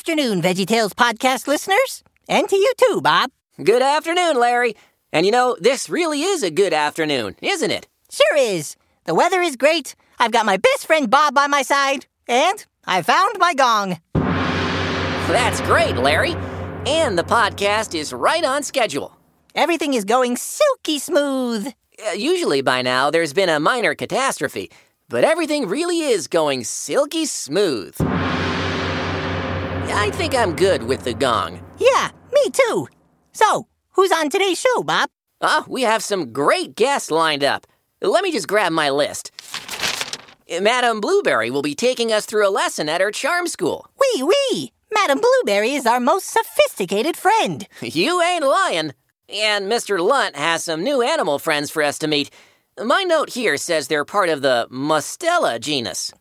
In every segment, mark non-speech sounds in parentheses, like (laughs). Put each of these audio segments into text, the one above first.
afternoon, VeggieTales podcast listeners. And to you too, Bob. Good afternoon, Larry. And you know, this really is a good afternoon, isn't it? Sure is. The weather is great. I've got my best friend Bob by my side. And I found my gong. That's great, Larry. And the podcast is right on schedule. Everything is going silky smooth. Uh, usually by now, there's been a minor catastrophe, but everything really is going silky smooth. I think I'm good with the gong. Yeah, me too. So, who's on today's show, Bob? Oh, we have some great guests lined up. Let me just grab my list. Madame Blueberry will be taking us through a lesson at her charm school. Wee wee! Madame Blueberry is our most sophisticated friend. (laughs) You ain't lying. And Mr. Lunt has some new animal friends for us to meet. My note here says they're part of the Mustela genus.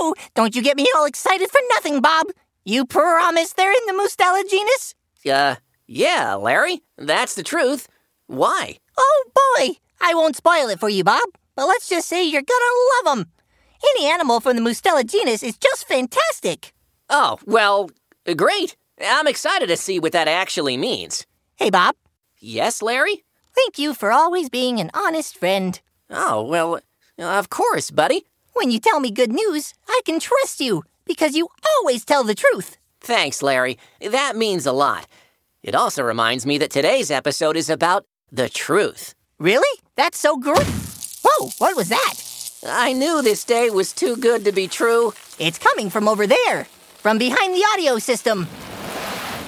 Oh, don't you get me all excited for nothing, Bob. You promise they're in the Mustela genus? Uh, yeah, Larry, that's the truth. Why? Oh boy, I won't spoil it for you, Bob, but let's just say you're gonna love them. Any animal from the Mustela genus is just fantastic. Oh, well, great. I'm excited to see what that actually means. Hey, Bob, Yes, Larry? thank you for always being an honest friend. Oh, well, of course, buddy. When you tell me good news, I can trust you because you always tell the truth. Thanks, Larry. That means a lot. It also reminds me that today's episode is about the truth. Really? That's so great. Whoa, what was that? I knew this day was too good to be true. It's coming from over there, from behind the audio system.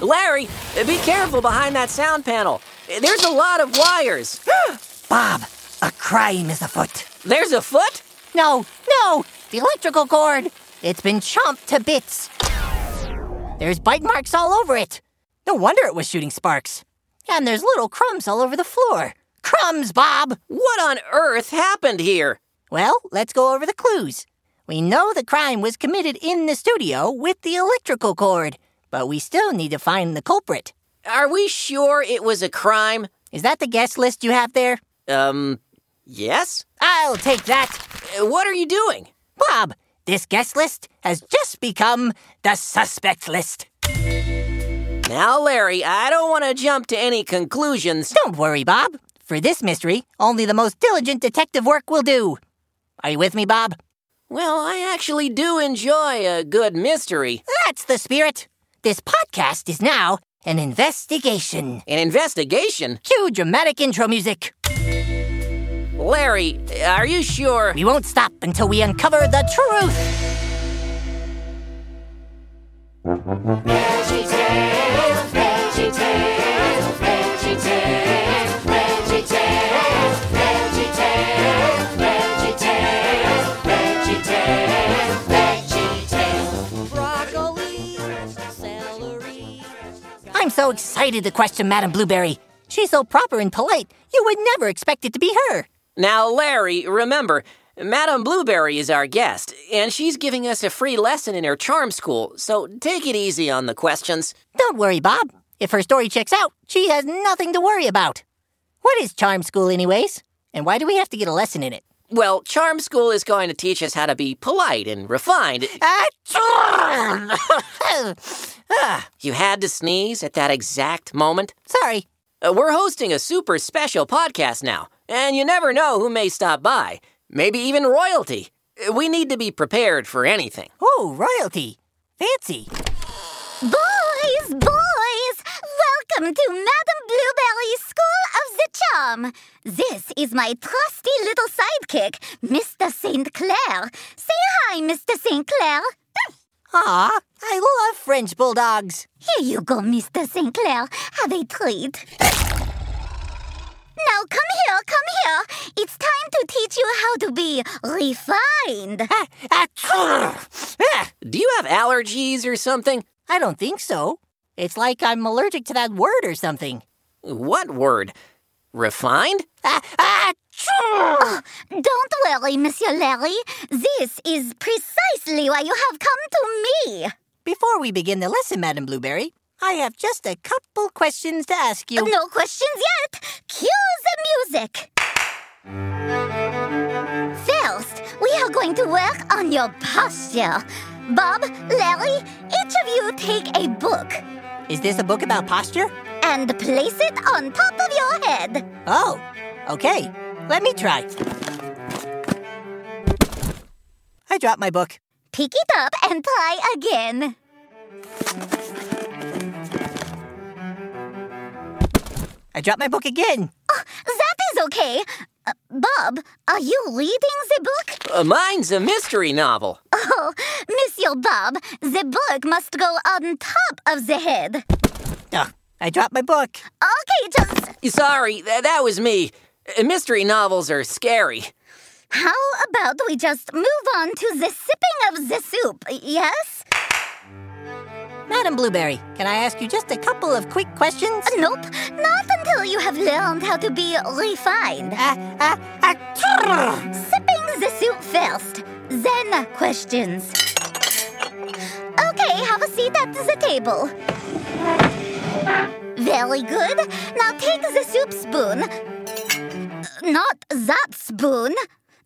Larry, be careful behind that sound panel. There's a lot of wires. (gasps) Bob, a crime is afoot. There's a foot? No, no, the electrical cord. It's been chomped to bits. There's bite marks all over it. No wonder it was shooting sparks. And there's little crumbs all over the floor. Crumbs, Bob! What on earth happened here? Well, let's go over the clues. We know the crime was committed in the studio with the electrical cord, but we still need to find the culprit. Are we sure it was a crime? Is that the guest list you have there? Um, yes? I'll take that. Uh, What are you doing? Bob, this guest list has just become the suspect list. Now, Larry, I don't want to jump to any conclusions. Don't worry, Bob. For this mystery, only the most diligent detective work will do. Are you with me, Bob? Well, I actually do enjoy a good mystery. That's the spirit. This podcast is now an investigation. An investigation? Cue dramatic intro music. Larry, are you sure? We won't stop until we uncover the truth. Broccoli, celery. I'm so excited to question Madame Blueberry. She's so proper and polite, you would never expect it to be her. Now, Larry, remember, Madame Blueberry is our guest, and she's giving us a free lesson in her charm school, so take it easy on the questions. Don't worry, Bob. If her story checks out, she has nothing to worry about. What is charm school, anyways? And why do we have to get a lesson in it? Well, charm school is going to teach us how to be polite and refined. (laughs) Ah, (laughs) ah, You had to sneeze at that exact moment? sorry. Uh, we're hosting a super special podcast now, and you never know who may stop by. Maybe even royalty. We need to be prepared for anything. Oh, royalty. Fancy. Boys, boys, welcome to Madame Blueberry's School of the Charm. This is my trusty little sidekick, Mr. St. Clair. Say hi, Mr. St. Clair. (laughs) Ah, I love French bulldogs. Here you go, Mr. St. Clair. Have a treat. (laughs) Now come here, come here. It's time to teach you how to be refined. Ah, ah, ah. Do you have allergies or something? I don't think so. It's like I'm allergic to that word or something. What word? Refined? Ah, ah. Don't worry, Monsieur Larry. This is precisely why you have come to me. Before we begin the lesson, Madame Blueberry, I have just a couple questions to ask you. No questions yet. Cue the music. First, we are going to work on your posture. Bob, Larry, each of you take a book Is this a book about posture? and place it on top of your head. Oh, okay. Let me try. I dropped my book. Pick it up and try again. I dropped my book again. That is okay. Uh, Bob, are you reading the book? Uh, mine's a mystery novel. Oh, Monsieur Bob, the book must go on top of the head. Ugh, I dropped my book. Okay, just Sorry, th- that was me. Uh, Mystery novels are scary. how about we just move on to the sipping of the soup, yes? Madame Blueberry, can I ask you just a couple of quick questions? Nope, not until you have learned how to be refined. Ah, ah, ah, Sipping the soup first, then questions. Okay, have a seat at the table. Very good. Now take the soup spoon. Uh, Not that spoon.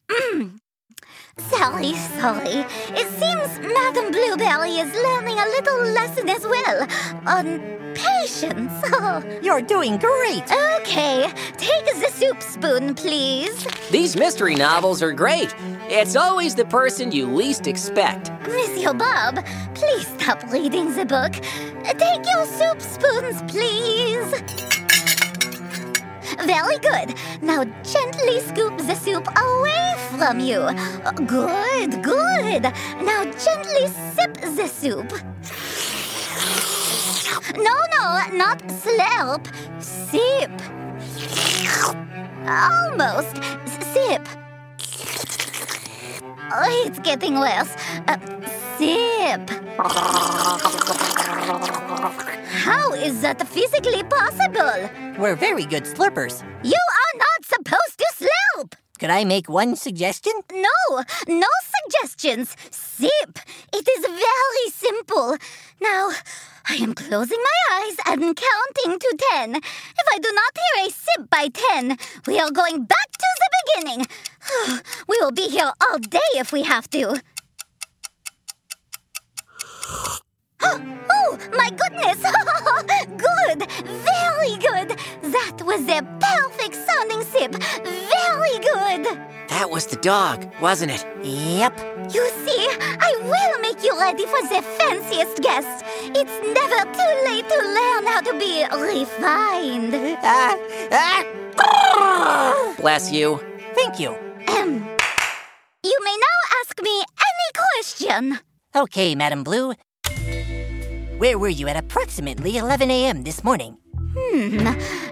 Mm. Sorry, sorry. It seems Madame Blueberry is learning a little lesson as well on patience. (laughs) you're doing great. okay, take the soup spoon, please. These mystery novels are great. It's always the person you least expect. Monsieur Bob, please stop reading the book. Take your soup spoons, please. Very good. Now gently scoop the soup away from you. Good, good. Now gently sip the soup. No, no, not slurp. Sip. Almost. Sip. Oh, it's getting worse. Uh, sip. How is that physically possible? We're very good slurpers. You are not supposed to slurp. Could I make one suggestion? No, no suggestions. Sip. It is very simple. Now, I am closing my eyes and counting to ten. If I do not hear a sip by ten, we are going back to the beginning. (sighs) we will be here all day if we have to. Oh, my goodness! (laughs) good! Very good! That was a perfect sounding sip! Very good! That was the dog, wasn't it? Yep. You see, I will make you ready for the fanciest guest. It's never too late to learn how to be refined. Ah, (laughs) ah. Bless you. Thank you. Ahem. You may now ask me any question. Okay, Madame Blue. Where were you at approximately 11 a.m. this morning? Hmm,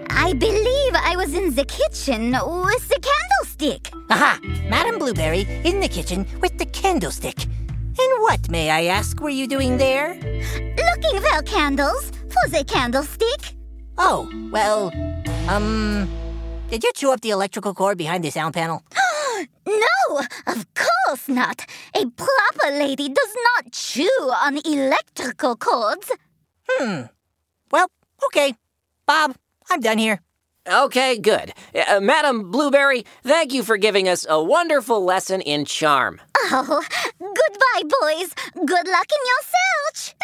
I believe I was in the kitchen with the candlestick. Aha! Madame Blueberry in the kitchen with the candlestick. And what, may I ask, were you doing there? Looking for candles for the candlestick. Oh, well, um, did you chew up the electrical cord behind the sound panel? No, of course not. A proper lady does not chew on electrical cords. Hmm. Well, okay. Bob, I'm done here. Okay, good. Uh, Madame Blueberry, thank you for giving us a wonderful lesson in charm. Oh, goodbye, boys. Good luck in your search.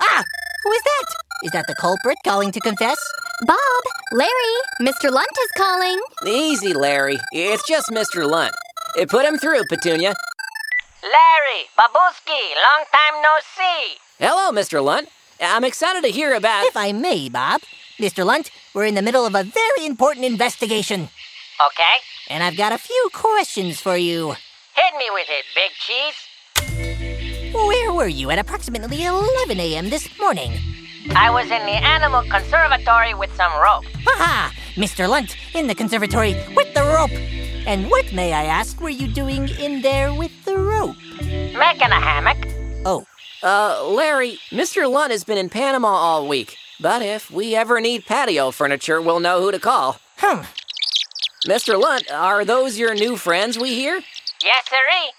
Ah! Who is that? Is that the culprit calling to confess? Bob, Larry, Mr. Lunt is calling. Easy, Larry. It's just Mr. Lunt. Put him through, Petunia. Larry, Babuski, long time no see. Hello, Mr. Lunt. I'm excited to hear about. If I may, Bob. Mr. Lunt, we're in the middle of a very important investigation. Okay, And I've got a few questions for you. hit me with it, big cheese. Where were you at approximately 11 a.m. this morning? I was in the animal conservatory with some rope. Aha! Mr. Lunt in the conservatory with the rope. And what, may I ask, were you doing in there with the rope? Making a hammock. Oh, Uh, Larry, Mr. Lunt has been in Panama all week. But if we ever need patio furniture, we'll know who to call. hmm. Mr. Lunt, are those your new friends we hear? Yes, sirree.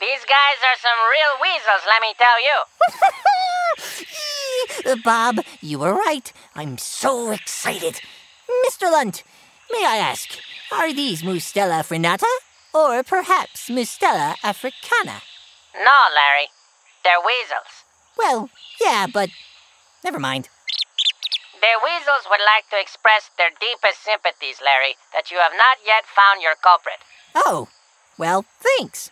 These guys are some real weasels, let me tell you. (laughs) Uh, Bob, you were right. I'm so excited. Mr. Lunt, may I ask, are these Mustela frenata or perhaps Mustela africana? No, Larry. They're weasels. Well, yeah, but never mind. The weasels would like to express their deepest sympathies, Larry, that you have not yet found your culprit. Oh, well, thanks.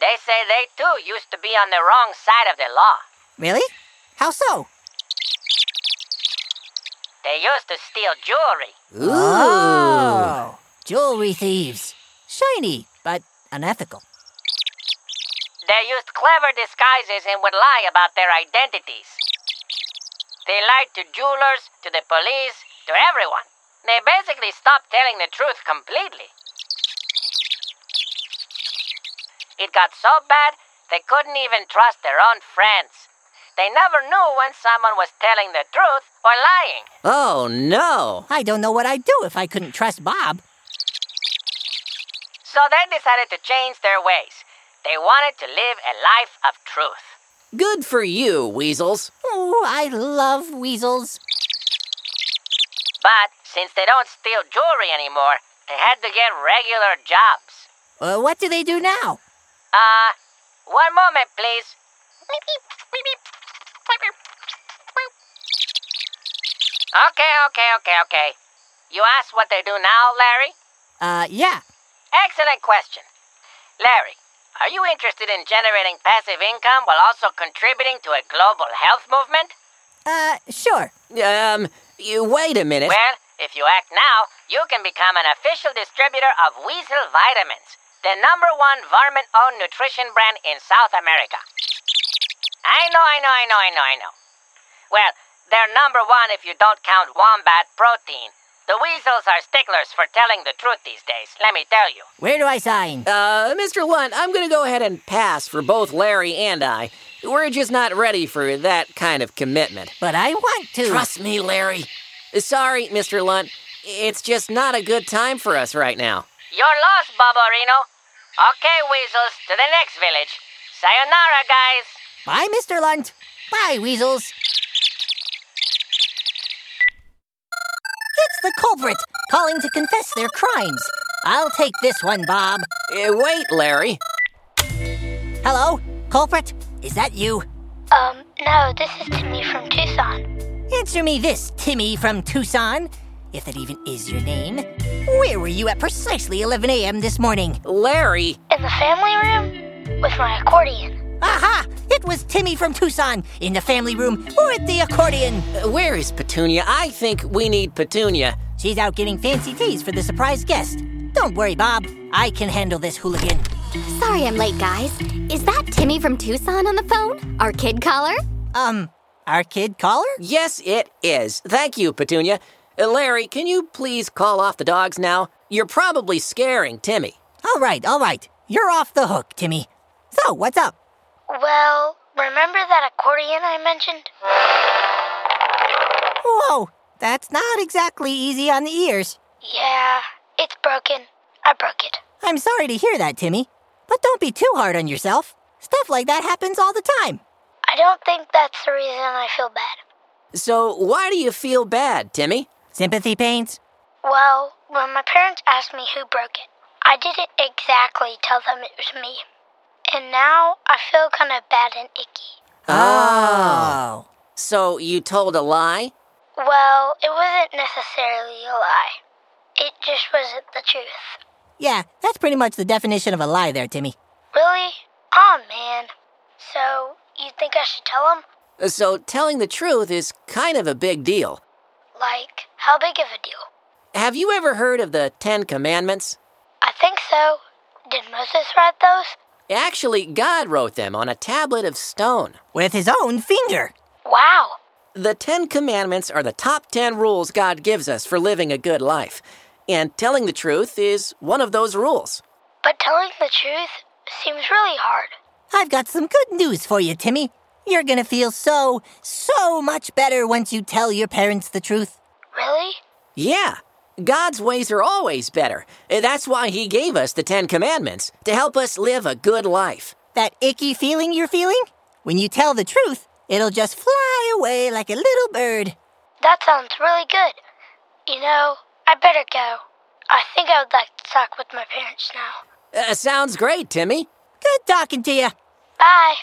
They say they too used to be on the wrong side of the law. Really? How so? They used to steal jewelry. Oh, jewelry thieves. Shiny, but unethical. They used clever disguises and would lie about their identities. They lied to jewelers, to the police, to everyone. They basically stopped telling the truth completely. It got so bad, they couldn't even trust their own friends. They never knew when someone was telling the truth or lying. Oh, no. I don't know what I'd do if I couldn't trust Bob. So they decided to change their ways. They wanted to live a life of truth. Good for you, weasels. Oh, I love weasels. But since they don't steal jewelry anymore, they had to get regular jobs. Uh, what do they do now? Uh, one moment, please. Okay, okay, okay, okay. You asked what they do now, Larry? Uh, yeah. Excellent question. Larry, are you interested in generating passive income while also contributing to a global health movement? Uh, sure. Um, you, wait a minute. Well, if you act now, you can become an official distributor of Weasel Vitamins, the number one varmint owned nutrition brand in South America. I know, I know, I know, I know, I know. Well, they're number one if you don't count wombat protein. The weasels are sticklers for telling the truth these days, let me tell you. Where do I sign? Uh, Mr. Lunt, I'm gonna go ahead and pass for both Larry and I. We're just not ready for that kind of commitment. But I want to. Trust me, Larry. Sorry, Mr. Lunt. It's just not a good time for us right now. You're lost, Barbarino. Okay, weasels, to the next village. Sayonara, guys. Bye, Mr. Lunt. Bye, weasels. It's the culprit calling to confess their crimes. I'll take this one, Bob. Uh, wait, Larry. Hello, culprit? Is that you? Um, no, this is Timmy from Tucson. Answer me this, Timmy from Tucson, if that even is your name. Where were you at precisely 11 a.m. this morning? Larry. In the family room with my accordion. Aha! It was Timmy from Tucson in the family room with the accordion. Uh, Where is Petunia? I think we need Petunia. She's out getting fancy teas for the surprise guest. Don't worry, Bob. I can handle this hooligan. Sorry I'm late, guys. Is that Timmy from Tucson on the phone? Our kid caller? Um, our kid caller? Yes, it is. Thank you, Petunia. Uh, Larry, can you please call off the dogs now? You're probably scaring Timmy. All right, all right. You're off the hook, Timmy. So, what's up? Well, remember that accordion I mentioned? Whoa, that's not exactly easy on the ears. Yeah, it's broken. I broke it. I'm sorry to hear that, Timmy. But don't be too hard on yourself. Stuff like that happens all the time. I don't think that's the reason I feel bad. So, why do you feel bad, Timmy? Sympathy pains? Well, when my parents asked me who broke it, I didn't exactly tell them it was me. And now I feel kind of bad and icky. Oh. So, you told a lie? Well, it wasn't necessarily a lie. It just wasn't the truth. Yeah, that's pretty much the definition of a lie there, Timmy. Really? Oh man. So, you think I should tell them? Uh, So, telling the truth is kind of a big deal. Like, how big of a deal? Have you ever heard of the Ten Commandments? I think so. Did Moses write those? Actually, God wrote them on a tablet of stone. With his own finger. Wow. The Ten Commandments are the top ten rules God gives us for living a good life. And telling the truth is one of those rules. But telling the truth seems really hard. I've got some good news for you, Timmy. You're gonna feel so, so much better once you tell your parents the truth. Really? Yeah, God's ways are always better. Uh, That's why He gave us the Ten Commandments, to help us live a good life. That icky feeling you're feeling? When you tell the truth, it'll just fly away like a little bird. That sounds really good. You know, I better go. I think I would like to talk with my parents now. Uh, sounds great, Timmy. Good talking to you. Bye.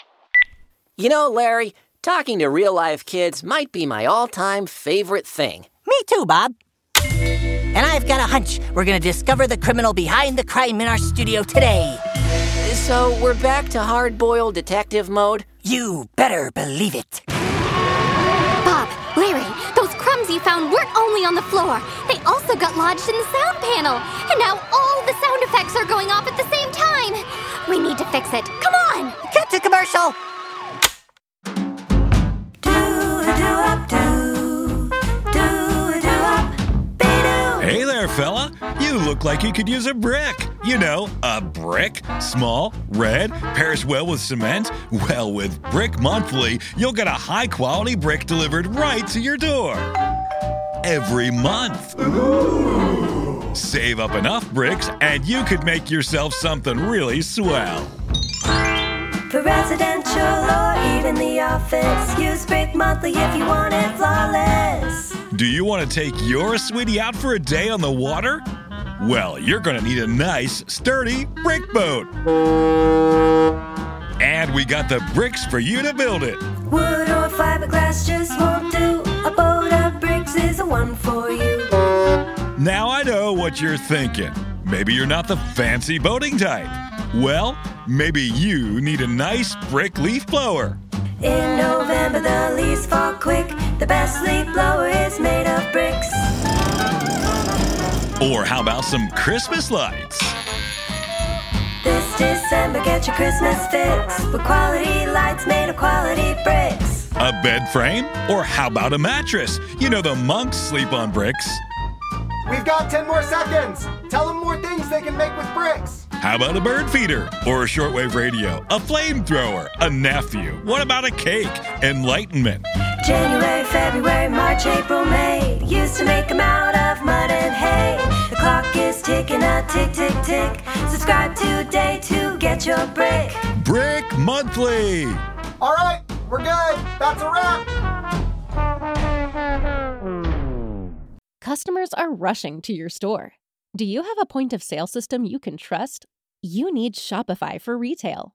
You know, Larry, talking to real life kids might be my all time favorite thing. Me too, Bob. And I've got a hunch we're gonna discover the criminal behind the crime in our studio today. So we're back to hard boiled detective mode? You better believe it. Bob, Larry, those crumbs you found weren't only on the floor. They also got lodged in the sound panel. And now all the sound effects are going off at the same time. We need to fix it. Come on! Cut to commercial. Hey there, fella. You look like you could use a brick. You know, a brick. Small, red, pairs well with cement. Well, with Brick Monthly, you'll get a high quality brick delivered right to your door. Every month. Save up enough bricks, and you could make yourself something really swell. For residential or even the office, use Brick Monthly if you want it flawless. Do you want to take your sweetie out for a day on the water? Well, you're going to need a nice, sturdy brick boat. And we got the bricks for you to build it. Wood or fiberglass just won't do. A boat of bricks is the one for you. Now I know what you're thinking. Maybe you're not the fancy boating type. Well, maybe you need a nice brick leaf blower. In November, the leaves fall quick. The best leaf blower is made of bricks. Or how about some Christmas lights? This December, get your Christmas fix with quality lights made of quality bricks. A bed frame? Or how about a mattress? You know the monks sleep on bricks. We've got 10 more seconds. Tell them more things they can make with bricks. How about a bird feeder? Or a shortwave radio? A flamethrower? A nephew? What about a cake? Enlightenment. January, February, March, April, May. Used to make them out of mud and hay. The clock is ticking a tick, tick, tick. Subscribe today to get your brick. Brick Monthly. All right, we're good. That's a wrap. Customers are rushing to your store. Do you have a point of sale system you can trust? You need Shopify for retail.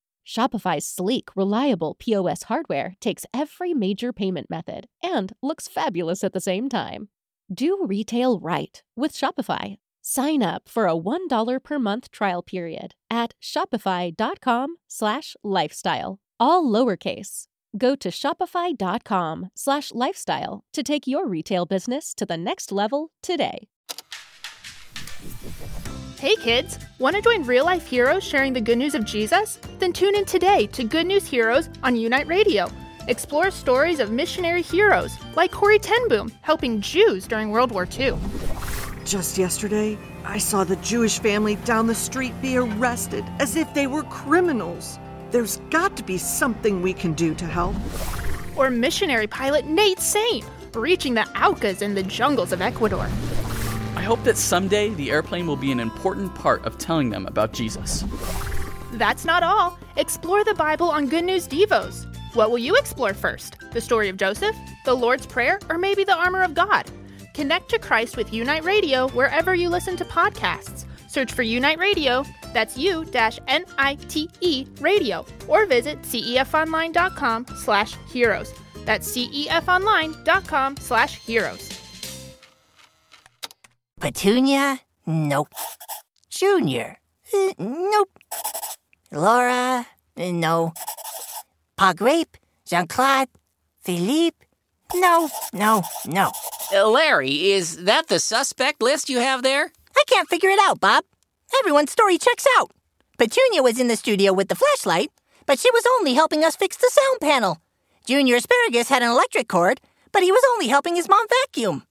Shopify's sleek, reliable POS hardware takes every major payment method and looks fabulous at the same time. Do retail right with Shopify. Sign up for a $1 per month trial period at shopify.com slash lifestyle, all lowercase. Go to shopify.com slash lifestyle to take your retail business to the next level today. Hey kids, want to join real life heroes sharing the good news of Jesus? Then tune in today to Good News Heroes on Unite Radio. Explore stories of missionary heroes like Corrie Ten Boom helping Jews during World War II. Just yesterday, I saw the Jewish family down the street be arrested as if they were criminals. There's got to be something we can do to help. Or missionary pilot Nate Saint reaching the Aucas in the jungles of Ecuador. I hope that someday the airplane will be an important part of telling them about Jesus. That's not all. Explore the Bible on Good News Devos. What will you explore first? The story of Joseph, the Lord's Prayer, or maybe the armor of God? Connect to Christ with Unite Radio wherever you listen to podcasts. Search for Unite Radio, that's U-N-I-T-E radio, or visit cefonline.com slash heroes. That's cefonline.com slash heroes. Petunia? Nope. Junior? Uh, nope. Laura? Uh, no. Pa Grape? Jean Claude? Philippe? No, no, no. Uh, Larry, is that the suspect list you have there? I can't figure it out, Bob. Everyone's story checks out. Petunia was in the studio with the flashlight, but she was only helping us fix the sound panel. Junior Asparagus had an electric cord, but he was only helping his mom vacuum.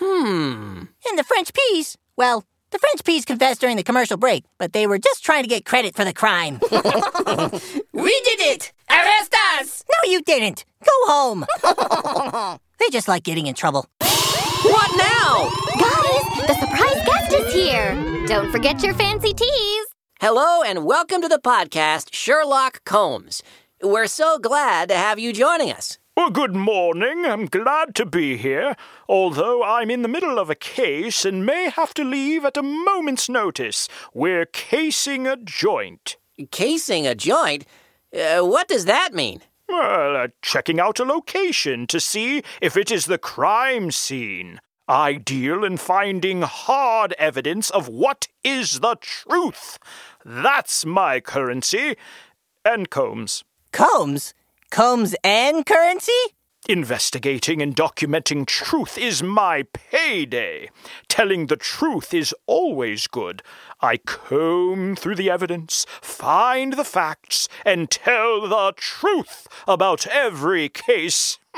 Hmm. And the French peas, well, the French peas confessed during the commercial break, but they were just trying to get credit for the crime. (laughs) we did it! Arrest us! No, you didn't. Go home. (laughs) They just like getting in trouble. What now? Guys, the surprise guest is here. Don't forget your fancy teas. Hello, and welcome to the podcast, Sherlock Combs. We're so glad to have you joining us. Well, good morning. I'm glad to be here, although I'm in the middle of a case and may have to leave at a moment's notice. We're casing a joint. Casing a joint? Uh, what does that mean? Well, uh, checking out a location to see if it is the crime scene. Ideal in finding hard evidence of what is the truth. That's my currency. And Combs. Combs? Combs and currency? Investigating and documenting truth is my payday. Telling the truth is always good. I comb through the evidence, find the facts, and tell the truth about every case. (laughs)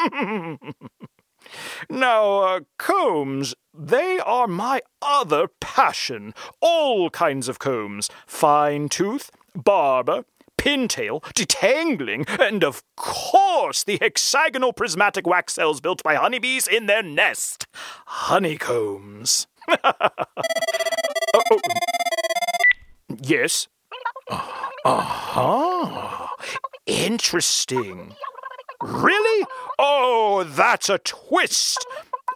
now, uh, combs, they are my other passion. All kinds of combs fine tooth, barber, pintail, detangling, and of course the hexagonal prismatic wax cells built by honeybees in their nest. Honeycombs. (laughs) oh, oh. Yes. Uh huh. Interesting. Really? Oh, that's a twist.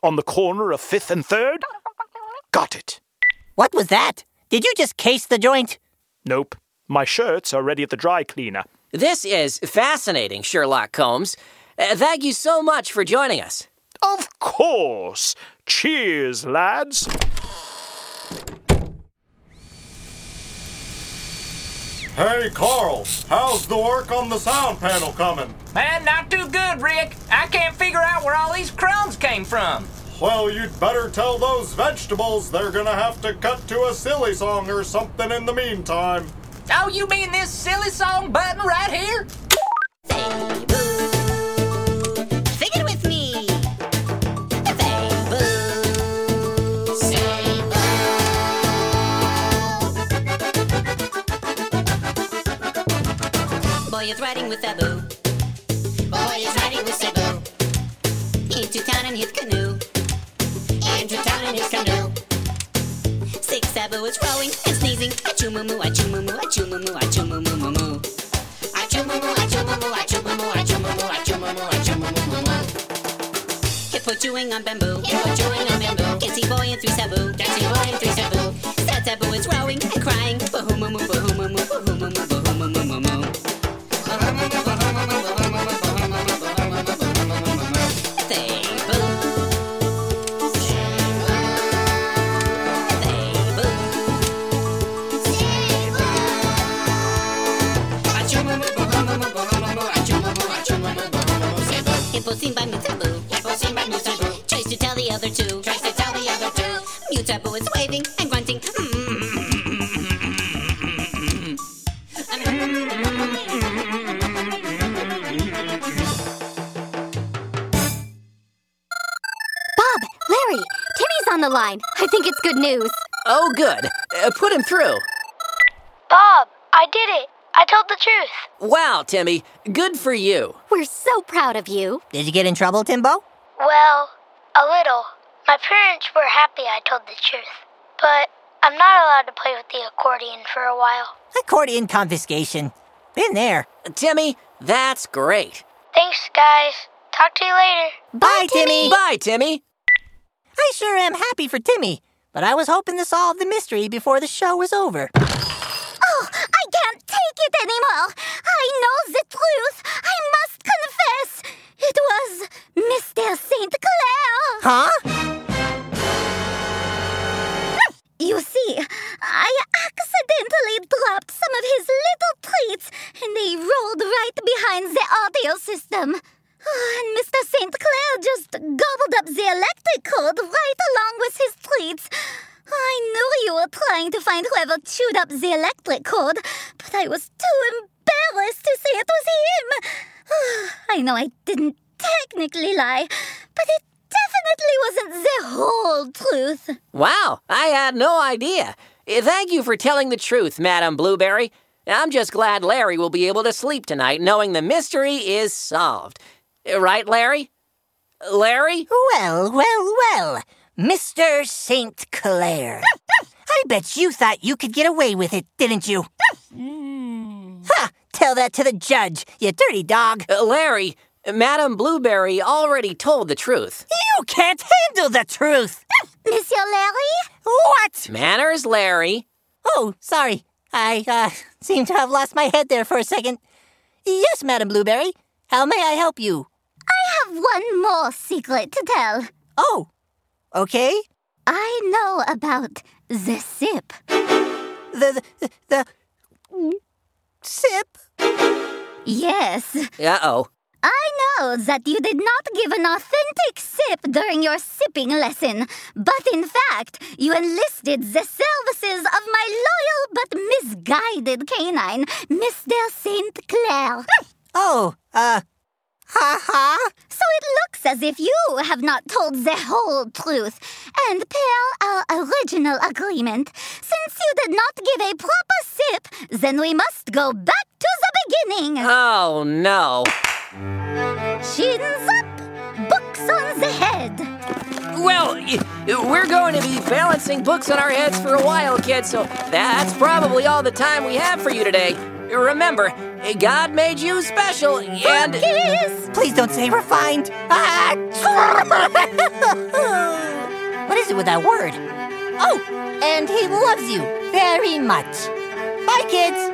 On the corner of Fifth and Third? Got it. What was that? Did you just case the joint? Nope. My shirts are ready at the dry cleaner. This is fascinating, Sherlock Holmes. Uh, thank you so much for joining us. Of course. Cheers, lads. Hey, Carl, how's the work on the sound panel coming? Man, not too good, Rick. I can't figure out where all these crumbs came from. Well, you'd better tell those vegetables they're gonna have to cut to a silly song or something in the meantime. Oh, you mean this silly song button right here? Sing it with me. Boo Sabu Boy is riding with Sabu. Boy is riding with Sabu. Into town in his canoe. Into town in his canoe. Six Sabu is rowing and sneezing. Achoo moo moo, achoo moo moo, achoo on the line. I think it's good news. Oh, good. Uh, put him through. Bob, I did it. I told the truth. Wow, Timmy. Good for you. We're so proud of you. Did you get in trouble, Timbo? Well, a little. My parents were happy I told the truth. But I'm not allowed to play with the accordion for a while. Accordion confiscation. Been there. Timmy, that's great. Thanks, guys. Talk to you later. Bye, Timmy. Bye, Timmy. I sure am happy for Timmy, but I was hoping to solve the mystery before the show was over. Oh, I can't take it anymore. I know the truth. I must confess. It was Mr. St. Clair. Huh? You see, I accidentally dropped some of his little treats, and they rolled right behind the audio system. And Mr. St. Clair just gobbled up the electric cord right along with his treats. I knew you were trying to find whoever chewed up the electric cord, but I was too embarrassed to say it was him. I know I didn't technically lie, but it definitely wasn't the whole truth. Wow, I had no idea. Uh, Thank you for telling the truth, Madame Blueberry. I'm just glad Larry will be able to sleep tonight knowing the mystery is solved. Uh, Right, Larry? Larry? Well, well, well. Mr. St. Clair. I bet you thought you could get away with it, didn't you? ha! Tell that to the judge, you dirty dog. Uh, Larry, Madame Blueberry already told the truth. You can't handle the truth. Monsieur Larry? What? Manners, Larry. Oh, sorry. I uh, seem to have lost my head there for a second. Yes, Madame Blueberry. How may I help you? I have one more secret to tell. Oh, okay. I know about the sip. The, the, the sip? Yes. Uh oh. I know that you did not give an authentic sip during your sipping lesson, but in fact, you enlisted the services of my loyal but misguided canine, Mr. St. Clair. (laughs) Oh, uh, ha ha. So it looks as if you have not told the whole truth. And per our original agreement, since you did not give a proper sip, then we must go back to the beginning. Oh no. Chins up, books on the head. Well, we're going to be balancing books on our heads for a while, kids, so that's probably all the time we have for you today. Remember, God made you special, and. Kiss! Please don't say refined. Ah! (laughs) what is it with that word? Oh, and he loves you very much. Bye, kids.